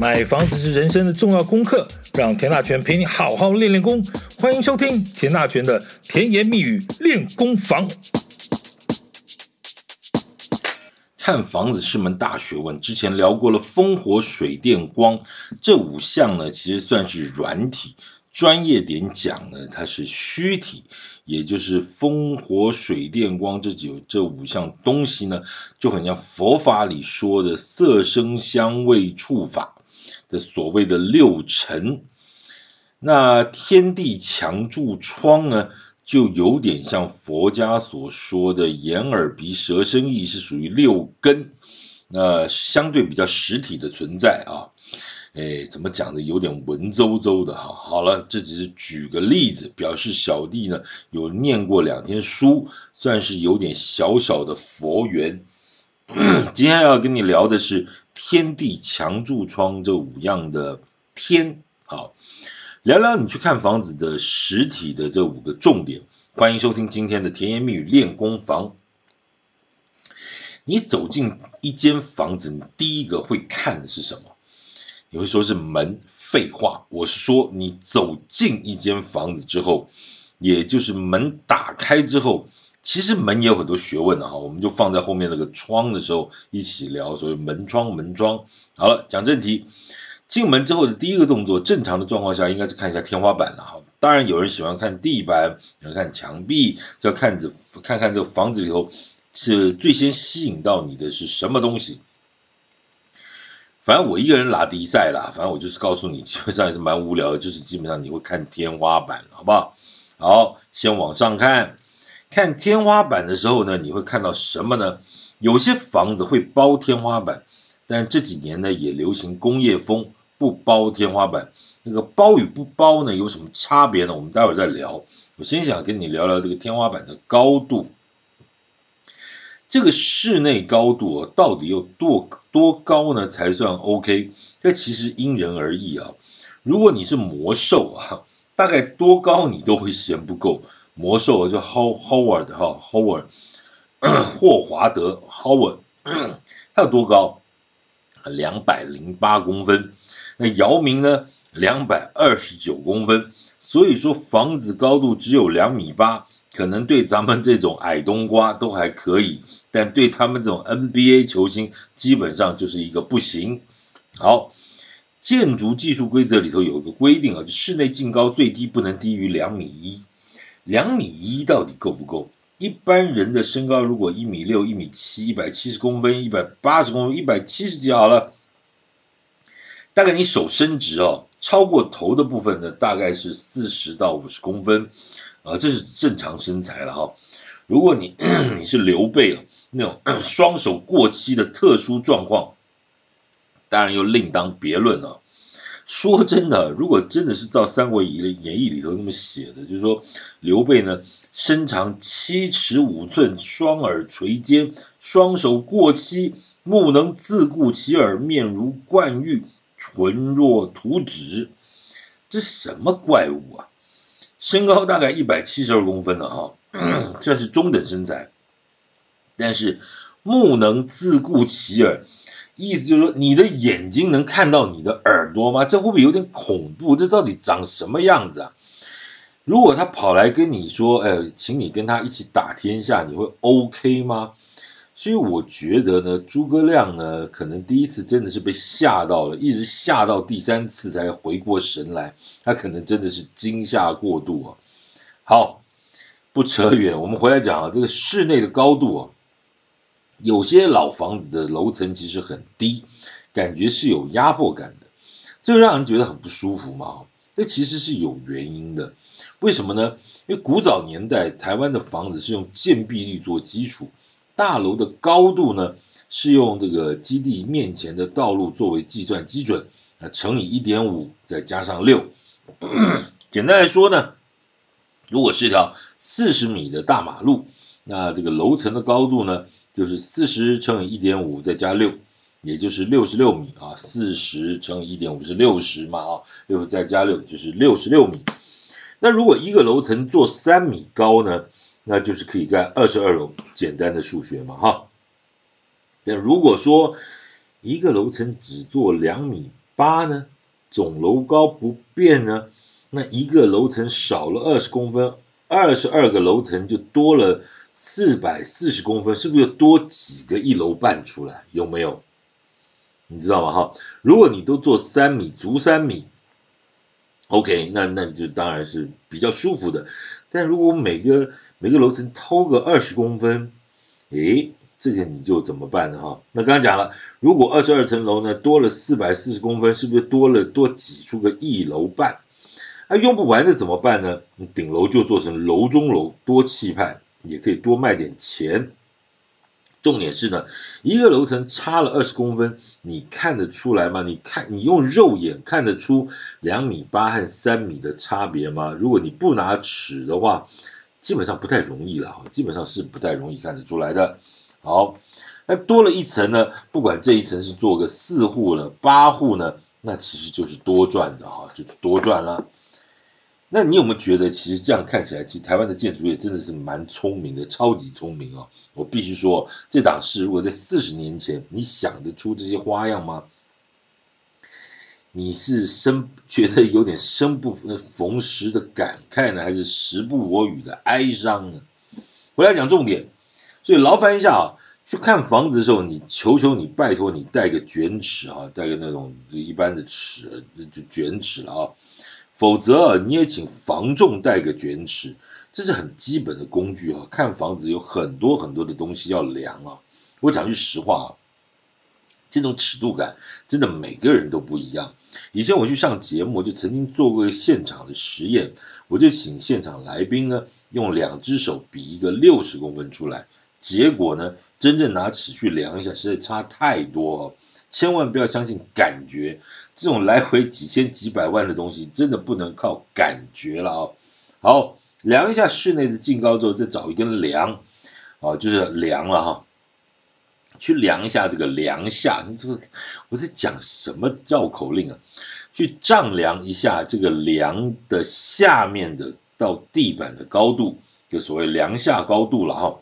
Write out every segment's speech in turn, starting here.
买房子是人生的重要功课，让田大权陪你好好练练功。欢迎收听田大权的甜言蜜语练功房。看房子是门大学问，之前聊过了风火水电光这五项呢，其实算是软体，专业点讲呢，它是虚体，也就是风火水电光这几这五项东西呢，就很像佛法里说的色声香味触法。的所谓的六尘，那天地墙柱窗呢，就有点像佛家所说的眼耳鼻舌身意，是属于六根，那相对比较实体的存在啊。哎，怎么讲的，有点文绉绉的哈。好了，这只是举个例子，表示小弟呢有念过两天书，算是有点小小的佛缘。今天要跟你聊的是天地墙柱窗这五样的天，好，聊聊你去看房子的实体的这五个重点。欢迎收听今天的甜言蜜语练功房。你走进一间房子，你第一个会看的是什么？你会说是门？废话，我是说你走进一间房子之后，也就是门打开之后。其实门也有很多学问的哈，我们就放在后面那个窗的时候一起聊。所谓门窗门窗，好了，讲正题。进门之后的第一个动作，正常的状况下应该是看一下天花板了哈。当然有人喜欢看地板，有人看墙壁，就要看着看看这个房子里头是最先吸引到你的是什么东西。反正我一个人拉迪赛啦，反正我就是告诉你，基本上也是蛮无聊的，就是基本上你会看天花板，好不好？好，先往上看。看天花板的时候呢，你会看到什么呢？有些房子会包天花板，但这几年呢也流行工业风，不包天花板。那个包与不包呢有什么差别呢？我们待会儿再聊。我先想跟你聊聊这个天花板的高度。这个室内高度啊，到底有多多高呢才算 OK？这其实因人而异啊。如果你是魔兽啊，大概多高你都会嫌不够。魔兽就 How Howard 哈 Howard 霍华德 Howard，它有多高？两百零八公分。那姚明呢？两百二十九公分。所以说房子高度只有两米八，可能对咱们这种矮冬瓜都还可以，但对他们这种 NBA 球星，基本上就是一个不行。好，建筑技术规则里头有一个规定啊，室内净高最低不能低于两米一。两米一到底够不够？一般人的身高如果一米六、一米七、一百七十公分、一百八十公分、一百七十几好了，大概你手伸直哦，超过头的部分呢，大概是四十到五十公分，啊，这是正常身材了哈。如果你 你是刘备那种 双手过膝的特殊状况，当然又另当别论了。说真的，如果真的是照《三国演义》里头那么写的，就是说刘备呢，身长七尺五寸，双耳垂肩，双手过膝，目能自顾其耳，面如冠玉，唇若涂脂，这什么怪物啊？身高大概一百七十二公分了哈，这是中等身材，但是目能自顾其耳。意思就是说，你的眼睛能看到你的耳朵吗？这会不会有点恐怖？这到底长什么样子啊？如果他跑来跟你说，哎，请你跟他一起打天下，你会 OK 吗？所以我觉得呢，诸葛亮呢，可能第一次真的是被吓到了，一直吓到第三次才回过神来，他可能真的是惊吓过度啊。好，不扯远，我们回来讲啊，这个室内的高度啊。有些老房子的楼层其实很低，感觉是有压迫感的，这让人觉得很不舒服嘛。这其实是有原因的，为什么呢？因为古早年代台湾的房子是用建蔽率做基础，大楼的高度呢是用这个基地面前的道路作为计算基准，啊乘以一点五再加上六，简单来说呢，如果是条四十米的大马路，那这个楼层的高度呢？就是四十乘以一点五再加六，也就是六十六米啊。四十乘以一点五是六十嘛啊，六十再加六就是六十六米。那如果一个楼层做三米高呢，那就是可以盖二十二楼，简单的数学嘛哈。但如果说一个楼层只做两米八呢？总楼高不变呢？那一个楼层少了二十公分，二十二个楼层就多了四百四十公分，是不是又多几个一楼半出来？有没有？你知道吗？哈，如果你都做三米足三米，OK，那那就当然是比较舒服的。但如果每个每个楼层偷个二十公分，诶，这个你就怎么办呢？哈，那刚刚讲了，如果二十二层楼呢多了四百四十公分，是不是多了多挤出个一楼半？那、啊、用不完的怎么办呢？顶楼就做成楼中楼，多气派，也可以多卖点钱。重点是呢，一个楼层差了二十公分，你看得出来吗？你看，你用肉眼看得出两米八和三米的差别吗？如果你不拿尺的话，基本上不太容易了，基本上是不太容易看得出来的。好，那多了一层呢，不管这一层是做个四户了、八户呢，那其实就是多赚的哈，就是多赚了。那你有没有觉得，其实这样看起来，其实台湾的建筑业真的是蛮聪明的，超级聪明哦！我必须说，这档事如果在四十年前，你想得出这些花样吗？你是生觉得有点生不逢时的感慨呢，还是时不我与的哀伤呢？我来讲重点，所以劳烦一下啊，去看房子的时候，你求求你，拜托你带个卷尺啊，带个那种一般的尺，就卷尺了啊。否则你也请房仲带个卷尺，这是很基本的工具啊。看房子有很多很多的东西要量啊。我讲句实话啊，这种尺度感真的每个人都不一样。以前我去上节目，就曾经做过现场的实验，我就请现场来宾呢用两只手比一个六十公分出来，结果呢真正拿尺去量一下，实在差太多哦。千万不要相信感觉，这种来回几千几百万的东西，真的不能靠感觉了啊、好，量一下室内的净高之后，再找一根梁，啊，就是量了哈，去量一下这个梁下，这个我在讲什么绕口令啊？去丈量一下这个梁的下面的到地板的高度，就所谓梁下高度了哈。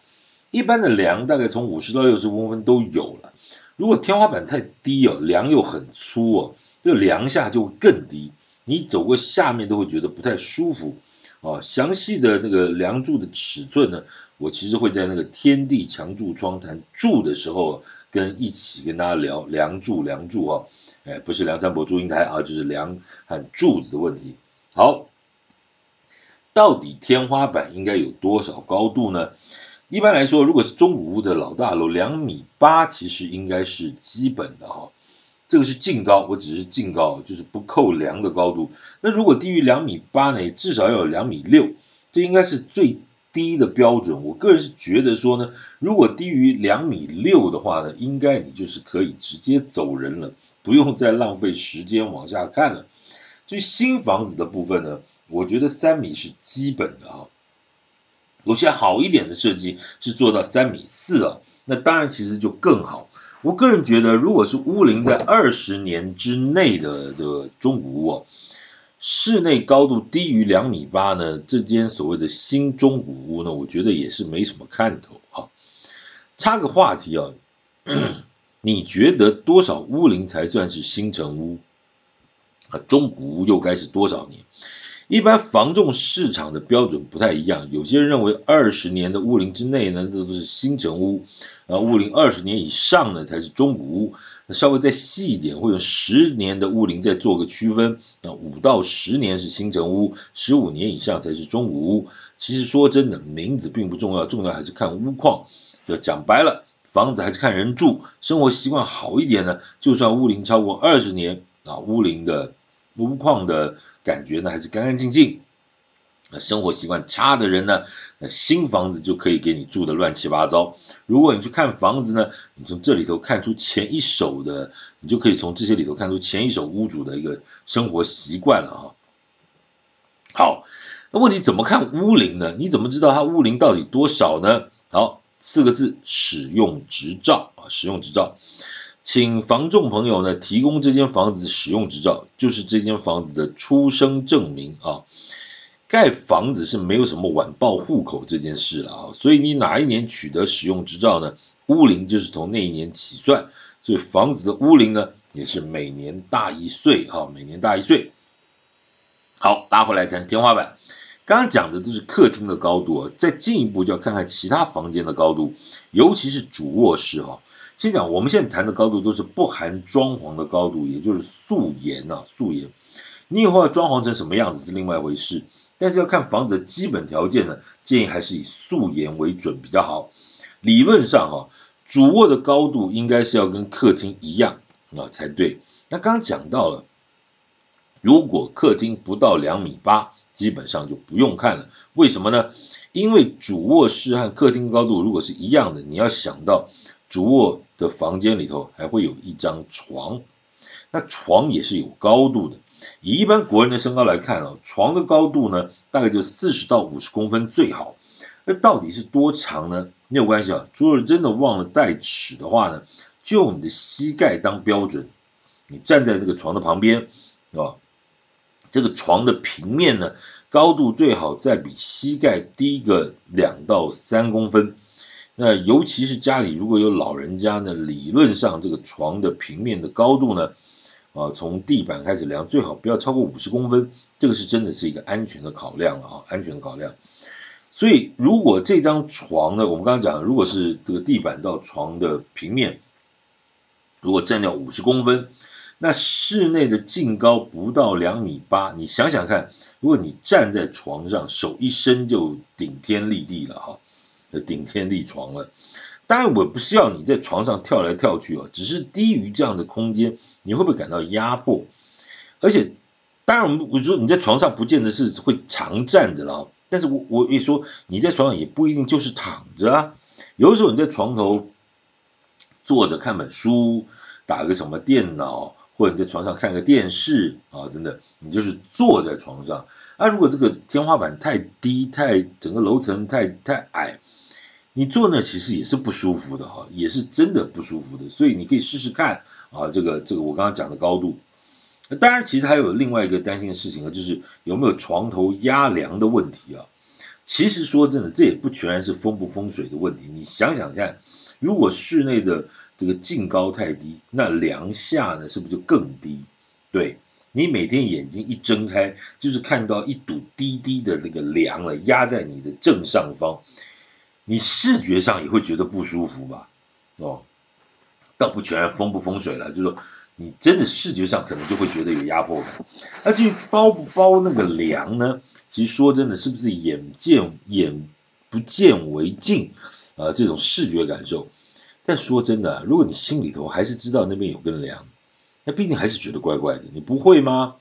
一般的梁大概从五十到六十公分都有了。如果天花板太低哦，梁又很粗哦，这个梁下就会更低，你走过下面都会觉得不太舒服哦。详细的那个梁柱的尺寸呢，我其实会在那个天地墙柱窗谈柱的时候跟一起跟大家聊梁柱梁柱哦，哎，不是梁山伯祝英台啊，就是梁和柱子的问题。好，到底天花板应该有多少高度呢？一般来说，如果是中古屋的老大楼，两米八其实应该是基本的哈。这个是净高，我只是净高，就是不扣梁的高度。那如果低于两米八呢，至少要有两米六，这应该是最低的标准。我个人是觉得说呢，如果低于两米六的话呢，应该你就是可以直接走人了，不用再浪费时间往下看了。至于新房子的部分呢，我觉得三米是基本的哈。有些好一点的设计是做到三米四啊，那当然其实就更好。我个人觉得，如果是屋龄在二十年之内的这个中古屋，室内高度低于两米八呢，这间所谓的新中古屋呢，我觉得也是没什么看头啊。插个话题啊，你觉得多少屋龄才算是新城屋啊？中古屋又该是多少年？一般房仲市场的标准不太一样，有些人认为二十年的屋龄之内呢，这都是新城屋，啊，屋龄二十年以上呢才是中古屋。那稍微再细一点，会有十年的屋龄再做个区分，那五到十年是新城屋，十五年以上才是中古屋。其实说真的，名字并不重要，重要还是看屋况。要讲白了，房子还是看人住，生活习惯好一点呢，就算屋龄超过二十年，啊，屋龄的屋况的。感觉呢还是干干净净，那生活习惯差的人呢，那新房子就可以给你住的乱七八糟。如果你去看房子呢，你从这里头看出前一手的，你就可以从这些里头看出前一手屋主的一个生活习惯了啊。好，那问题怎么看屋龄呢？你怎么知道它屋龄到底多少呢？好，四个字：使用执照啊，使用执照。请房仲朋友呢提供这间房子使用执照，就是这间房子的出生证明啊。盖房子是没有什么晚报户口这件事了啊，所以你哪一年取得使用执照呢？屋龄就是从那一年起算，所以房子的屋龄呢也是每年大一岁哈，每年大一岁。好，拉回来谈天花板。刚刚讲的都是客厅的高度啊，再进一步就要看看其他房间的高度，尤其是主卧室哈。先讲我们现在谈的高度都是不含装潢的高度，也就是素颜呐，素颜。你以后要装潢成什么样子是另外一回事，但是要看房子的基本条件呢，建议还是以素颜为准比较好。理论上哈，主卧的高度应该是要跟客厅一样啊才对。那刚刚讲到了。如果客厅不到两米八，基本上就不用看了。为什么呢？因为主卧室和客厅高度如果是一样的，你要想到主卧的房间里头还会有一张床，那床也是有高度的。以一般国人的身高来看啊，床的高度呢，大概就四十到五十公分最好。那到底是多长呢？没有关系啊，如果真的忘了带尺的话呢，就用你的膝盖当标准，你站在这个床的旁边，啊。这个床的平面呢，高度最好再比膝盖低个两到三公分。那尤其是家里如果有老人家呢，理论上这个床的平面的高度呢，啊，从地板开始量，最好不要超过五十公分。这个是真的是一个安全的考量了啊，安全的考量。所以如果这张床呢，我们刚刚讲，如果是这个地板到床的平面，如果占掉五十公分。那室内的净高不到两米八，你想想看，如果你站在床上，手一伸就顶天立地了哈，顶天立床了。当然，我不是要你在床上跳来跳去哦，只是低于这样的空间，你会不会感到压迫？而且，当然，我我说你在床上不见得是会常站着了，但是我我也说你在床上也不一定就是躺着啊，有的时候你在床头坐着看本书，打个什么电脑。或者你在床上看个电视啊，等等，你就是坐在床上。啊，如果这个天花板太低，太整个楼层太太矮，你坐那其实也是不舒服的哈，也是真的不舒服的。所以你可以试试看啊，这个这个我刚刚讲的高度。当然，其实还有另外一个担心的事情啊，就是有没有床头压梁的问题啊。其实说真的，这也不全然是风不风水的问题。你想想看，如果室内的这个净高太低，那梁下呢是不是就更低？对，你每天眼睛一睁开，就是看到一堵低低的那个梁了压在你的正上方，你视觉上也会觉得不舒服吧？哦，倒不全然风不风水了，就是说你真的视觉上可能就会觉得有压迫感。那至于包不包那个梁呢？其实说真的，是不是眼见眼不见为净啊？这种视觉感受。但说真的，如果你心里头还是知道那边有根梁，那毕竟还是觉得怪怪的，你不会吗？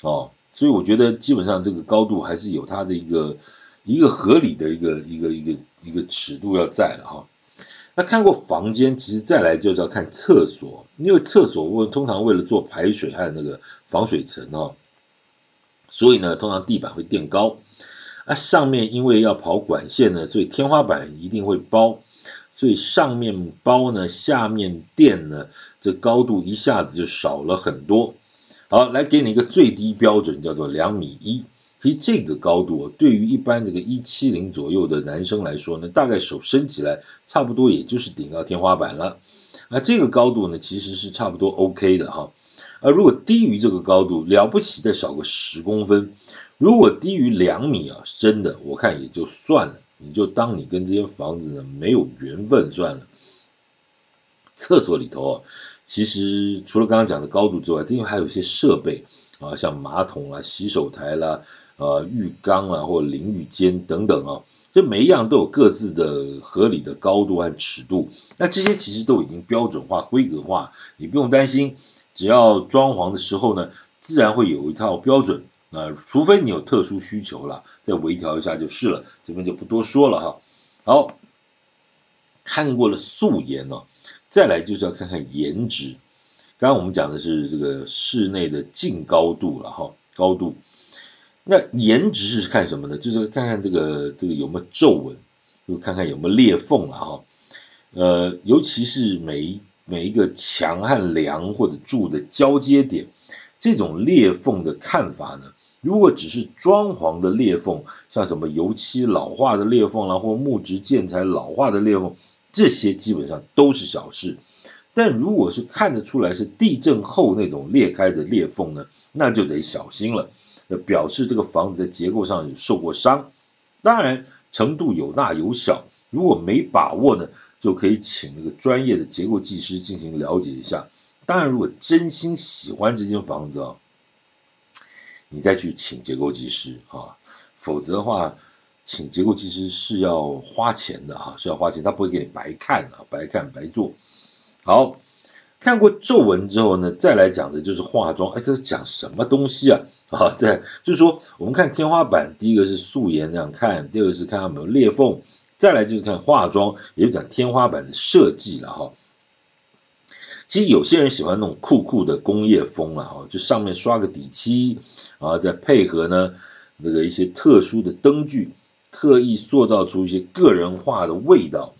哦，所以我觉得基本上这个高度还是有它的一个一个合理的一个一个一个一个尺度要在了哈。那看过房间，其实再来就要看厕所，因为厕所我通常为了做排水和那个防水层哦，所以呢，通常地板会垫高，啊，上面因为要跑管线呢，所以天花板一定会包。所以上面包呢，下面垫呢，这高度一下子就少了很多。好，来给你一个最低标准，叫做两米一。其实这个高度对于一般这个一七零左右的男生来说呢，大概手伸起来差不多也就是顶到天花板了。那这个高度呢，其实是差不多 OK 的哈。而如果低于这个高度，了不起再少个十公分。如果低于两米啊，真的我看也就算了。你就当你跟这间房子呢没有缘分算了。厕所里头啊，其实除了刚刚讲的高度之外，因为还有一些设备啊，像马桶啊、洗手台啦、呃、浴缸啊或淋浴间等等啊，这每一样都有各自的合理的高度和尺度。那这些其实都已经标准化、规格化，你不用担心。只要装潢的时候呢，自然会有一套标准。啊，除非你有特殊需求了，再微调一下就是了，这边就不多说了哈。好，看过了素颜呢，再来就是要看看颜值。刚刚我们讲的是这个室内的净高度了哈，高度。那颜值是看什么呢？就是看看这个这个有没有皱纹，就看看有没有裂缝了哈。呃，尤其是每一每一个墙和梁或者柱的交接点，这种裂缝的看法呢？如果只是装潢的裂缝，像什么油漆老化的裂缝啦，或木质建材老化的裂缝，这些基本上都是小事。但如果是看得出来是地震后那种裂开的裂缝呢，那就得小心了，表示这个房子在结构上有受过伤。当然程度有大有小，如果没把握呢，就可以请那个专业的结构技师进行了解一下。当然，如果真心喜欢这间房子啊，你再去请结构技师啊，否则的话，请结构技师是要花钱的啊，是要花钱，他不会给你白看啊，白看白做。好，看过皱纹之后呢，再来讲的就是化妆。哎，这是讲什么东西啊？啊，在就是说，我们看天花板，第一个是素颜这样看，第二个是看它有没有裂缝，再来就是看化妆，也就讲天花板的设计了哈。其实有些人喜欢那种酷酷的工业风啊，就上面刷个底漆，啊，再配合呢那个一些特殊的灯具，刻意塑造出一些个人化的味道。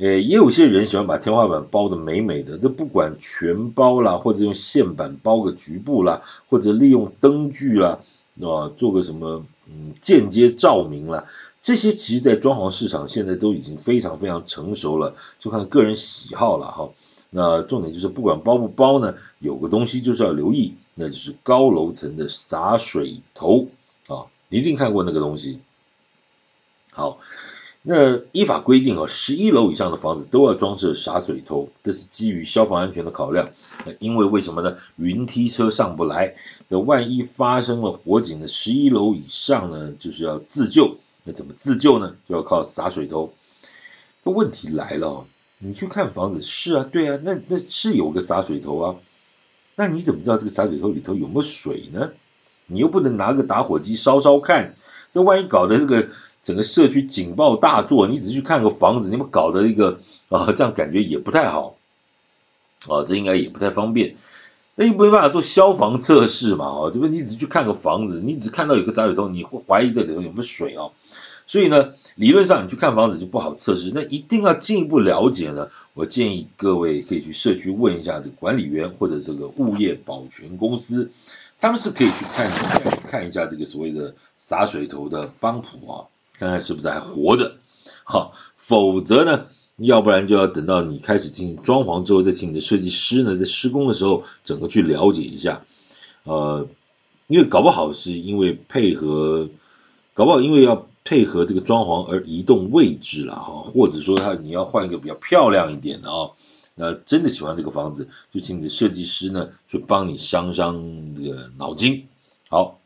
诶，也有些人喜欢把天花板包得美美的，这不管全包啦，或者用线板包个局部啦，或者利用灯具啦，啊，做个什么嗯间接照明啦，这些其实在装潢市场现在都已经非常非常成熟了，就看个人喜好了哈。那重点就是不管包不包呢，有个东西就是要留意，那就是高楼层的洒水头啊，你一定看过那个东西。好。那依法规定啊，十一楼以上的房子都要装设洒水头，这是基于消防安全的考量。那因为为什么呢？云梯车上不来，那万一发生了火警呢十一楼以上呢，就是要自救。那怎么自救呢？就要靠洒水头。那问题来了，你去看房子，是啊，对啊，那那是有个洒水头啊，那你怎么知道这个洒水头里头有没有水呢？你又不能拿个打火机烧烧看，那万一搞得这个。整个社区警报大作，你只去看个房子，你们搞的一个啊，这样感觉也不太好，啊，这应该也不太方便。那又没办法做消防测试嘛，啊，对不？你只去看个房子，你只看到有个洒水头，你会怀疑这里头有没有水啊？所以呢，理论上你去看房子就不好测试。那一定要进一步了解呢，我建议各位可以去社区问一下这个管理员或者这个物业保全公司，他们是可以去看看一下这个所谓的洒水头的帮谱啊。看看是不是还活着，好，否则呢，要不然就要等到你开始进行装潢之后，再请你的设计师呢，在施工的时候，整个去了解一下，呃，因为搞不好是因为配合，搞不好因为要配合这个装潢而移动位置了哈，或者说他你要换一个比较漂亮一点的啊，那真的喜欢这个房子，就请你的设计师呢去帮你伤伤这个脑筋，好。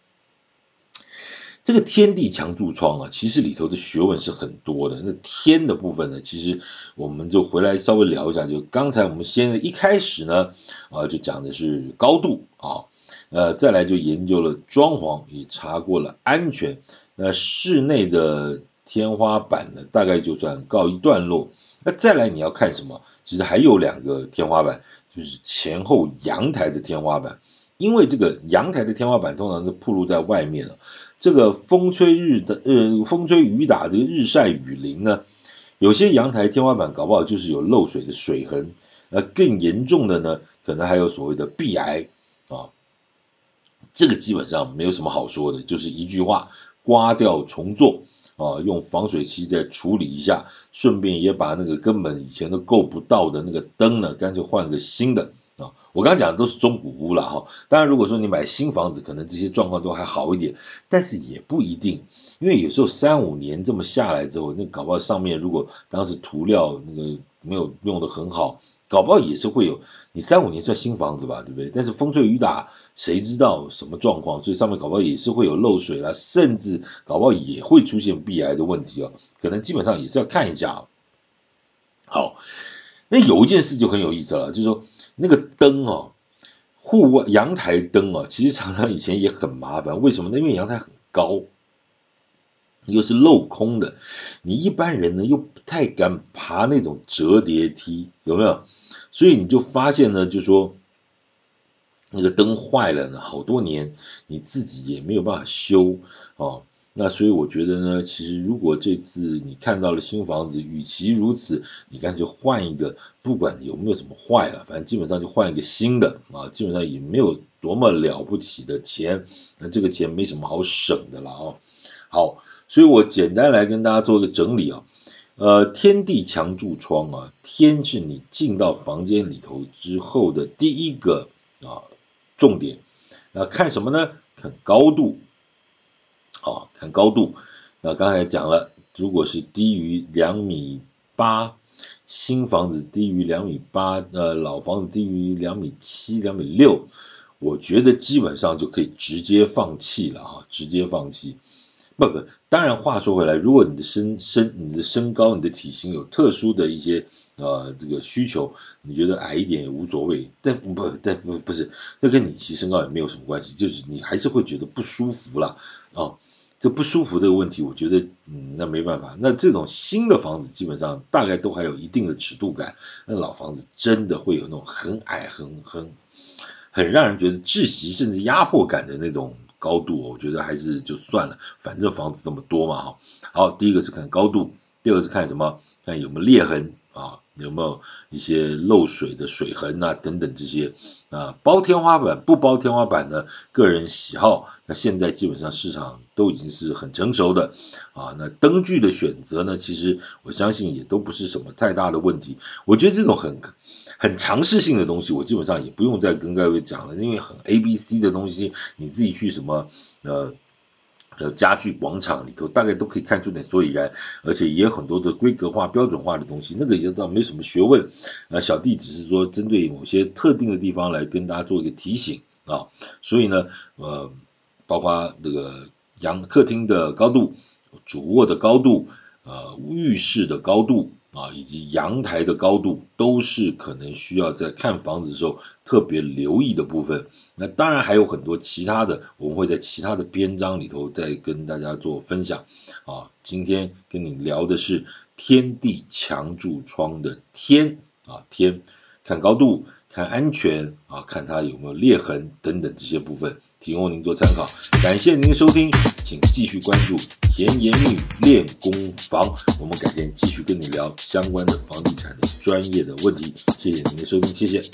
这个天地墙柱窗啊，其实里头的学问是很多的。那天的部分呢，其实我们就回来稍微聊一下。就刚才我们先一开始呢，啊，就讲的是高度啊，呃，再来就研究了装潢，也查过了安全。那室内的天花板呢，大概就算告一段落。那再来你要看什么？其实还有两个天花板，就是前后阳台的天花板。因为这个阳台的天花板通常是暴露在外面了。这个风吹日的呃，风吹雨打，这个日晒雨淋呢，有些阳台天花板搞不好就是有漏水的水痕，呃，更严重的呢，可能还有所谓的壁癌啊，这个基本上没有什么好说的，就是一句话，刮掉重做啊，用防水漆再处理一下，顺便也把那个根本以前都够不到的那个灯呢，干脆换个新的。我刚刚讲的都是中古屋了哈。当然，如果说你买新房子，可能这些状况都还好一点，但是也不一定，因为有时候三五年这么下来之后，那搞不好上面如果当时涂料那个没有用得很好，搞不好也是会有。你三五年算新房子吧，对不对？但是风吹雨打，谁知道什么状况？所以上面搞不好也是会有漏水啦，甚至搞不好也会出现壁癌的问题哦。可能基本上也是要看一下。好。那有一件事就很有意思了，就是说那个灯哦，户外阳台灯哦，其实常常以前也很麻烦。为什么呢？因为阳台很高，又是镂空的，你一般人呢又不太敢爬那种折叠梯，有没有？所以你就发现呢，就说那个灯坏了呢，好多年你自己也没有办法修哦。那所以我觉得呢，其实如果这次你看到了新房子，与其如此，你干脆换一个，不管有没有什么坏了，反正基本上就换一个新的啊，基本上也没有多么了不起的钱，那这个钱没什么好省的了啊。好，所以我简单来跟大家做一个整理啊，呃，天地墙柱窗啊，天是你进到房间里头之后的第一个啊重点。那看什么呢？看高度。好，看高度。那刚才讲了，如果是低于两米八，新房子低于两米八，呃，老房子低于两米七、两米六，我觉得基本上就可以直接放弃了哈，直接放弃。不不，当然话说回来，如果你的身身、你的身高、你的体型有特殊的一些呃这个需求，你觉得矮一点也无所谓。但不但不不是，这跟你其实身高也没有什么关系，就是你还是会觉得不舒服啦。啊。这不舒服这个问题，我觉得嗯，那没办法。那这种新的房子基本上大概都还有一定的尺度感，那老房子真的会有那种很矮、很很很让人觉得窒息甚至压迫感的那种。高度，我觉得还是就算了，反正房子这么多嘛，哈。好，第一个是看高度，第二个是看什么？看有没有裂痕，有没有一些漏水的水痕啊，等等这些啊。包天花板不包天花板呢？个人喜好。那现在基本上市场都已经是很成熟的啊。那灯具的选择呢，其实我相信也都不是什么太大的问题。我觉得这种很。很常识性的东西，我基本上也不用再跟各位讲了，因为很 A B C 的东西，你自己去什么呃呃家具广场里头，大概都可以看出点所以然，而且也有很多的规格化、标准化的东西，那个也倒没什么学问。那小弟只是说针对某些特定的地方来跟大家做一个提醒啊，所以呢，呃，包括那个阳客厅的高度、主卧的高度、呃浴室的高度。啊，以及阳台的高度都是可能需要在看房子的时候特别留意的部分。那当然还有很多其他的，我们会在其他的篇章里头再跟大家做分享。啊，今天跟你聊的是天地墙柱窗的天啊，天，看高度。看安全啊，看它有没有裂痕等等这些部分，提供您做参考。感谢您的收听，请继续关注甜言蜜语练功房，我们改天继续跟你聊相关的房地产的专业的问题。谢谢您的收听，谢谢。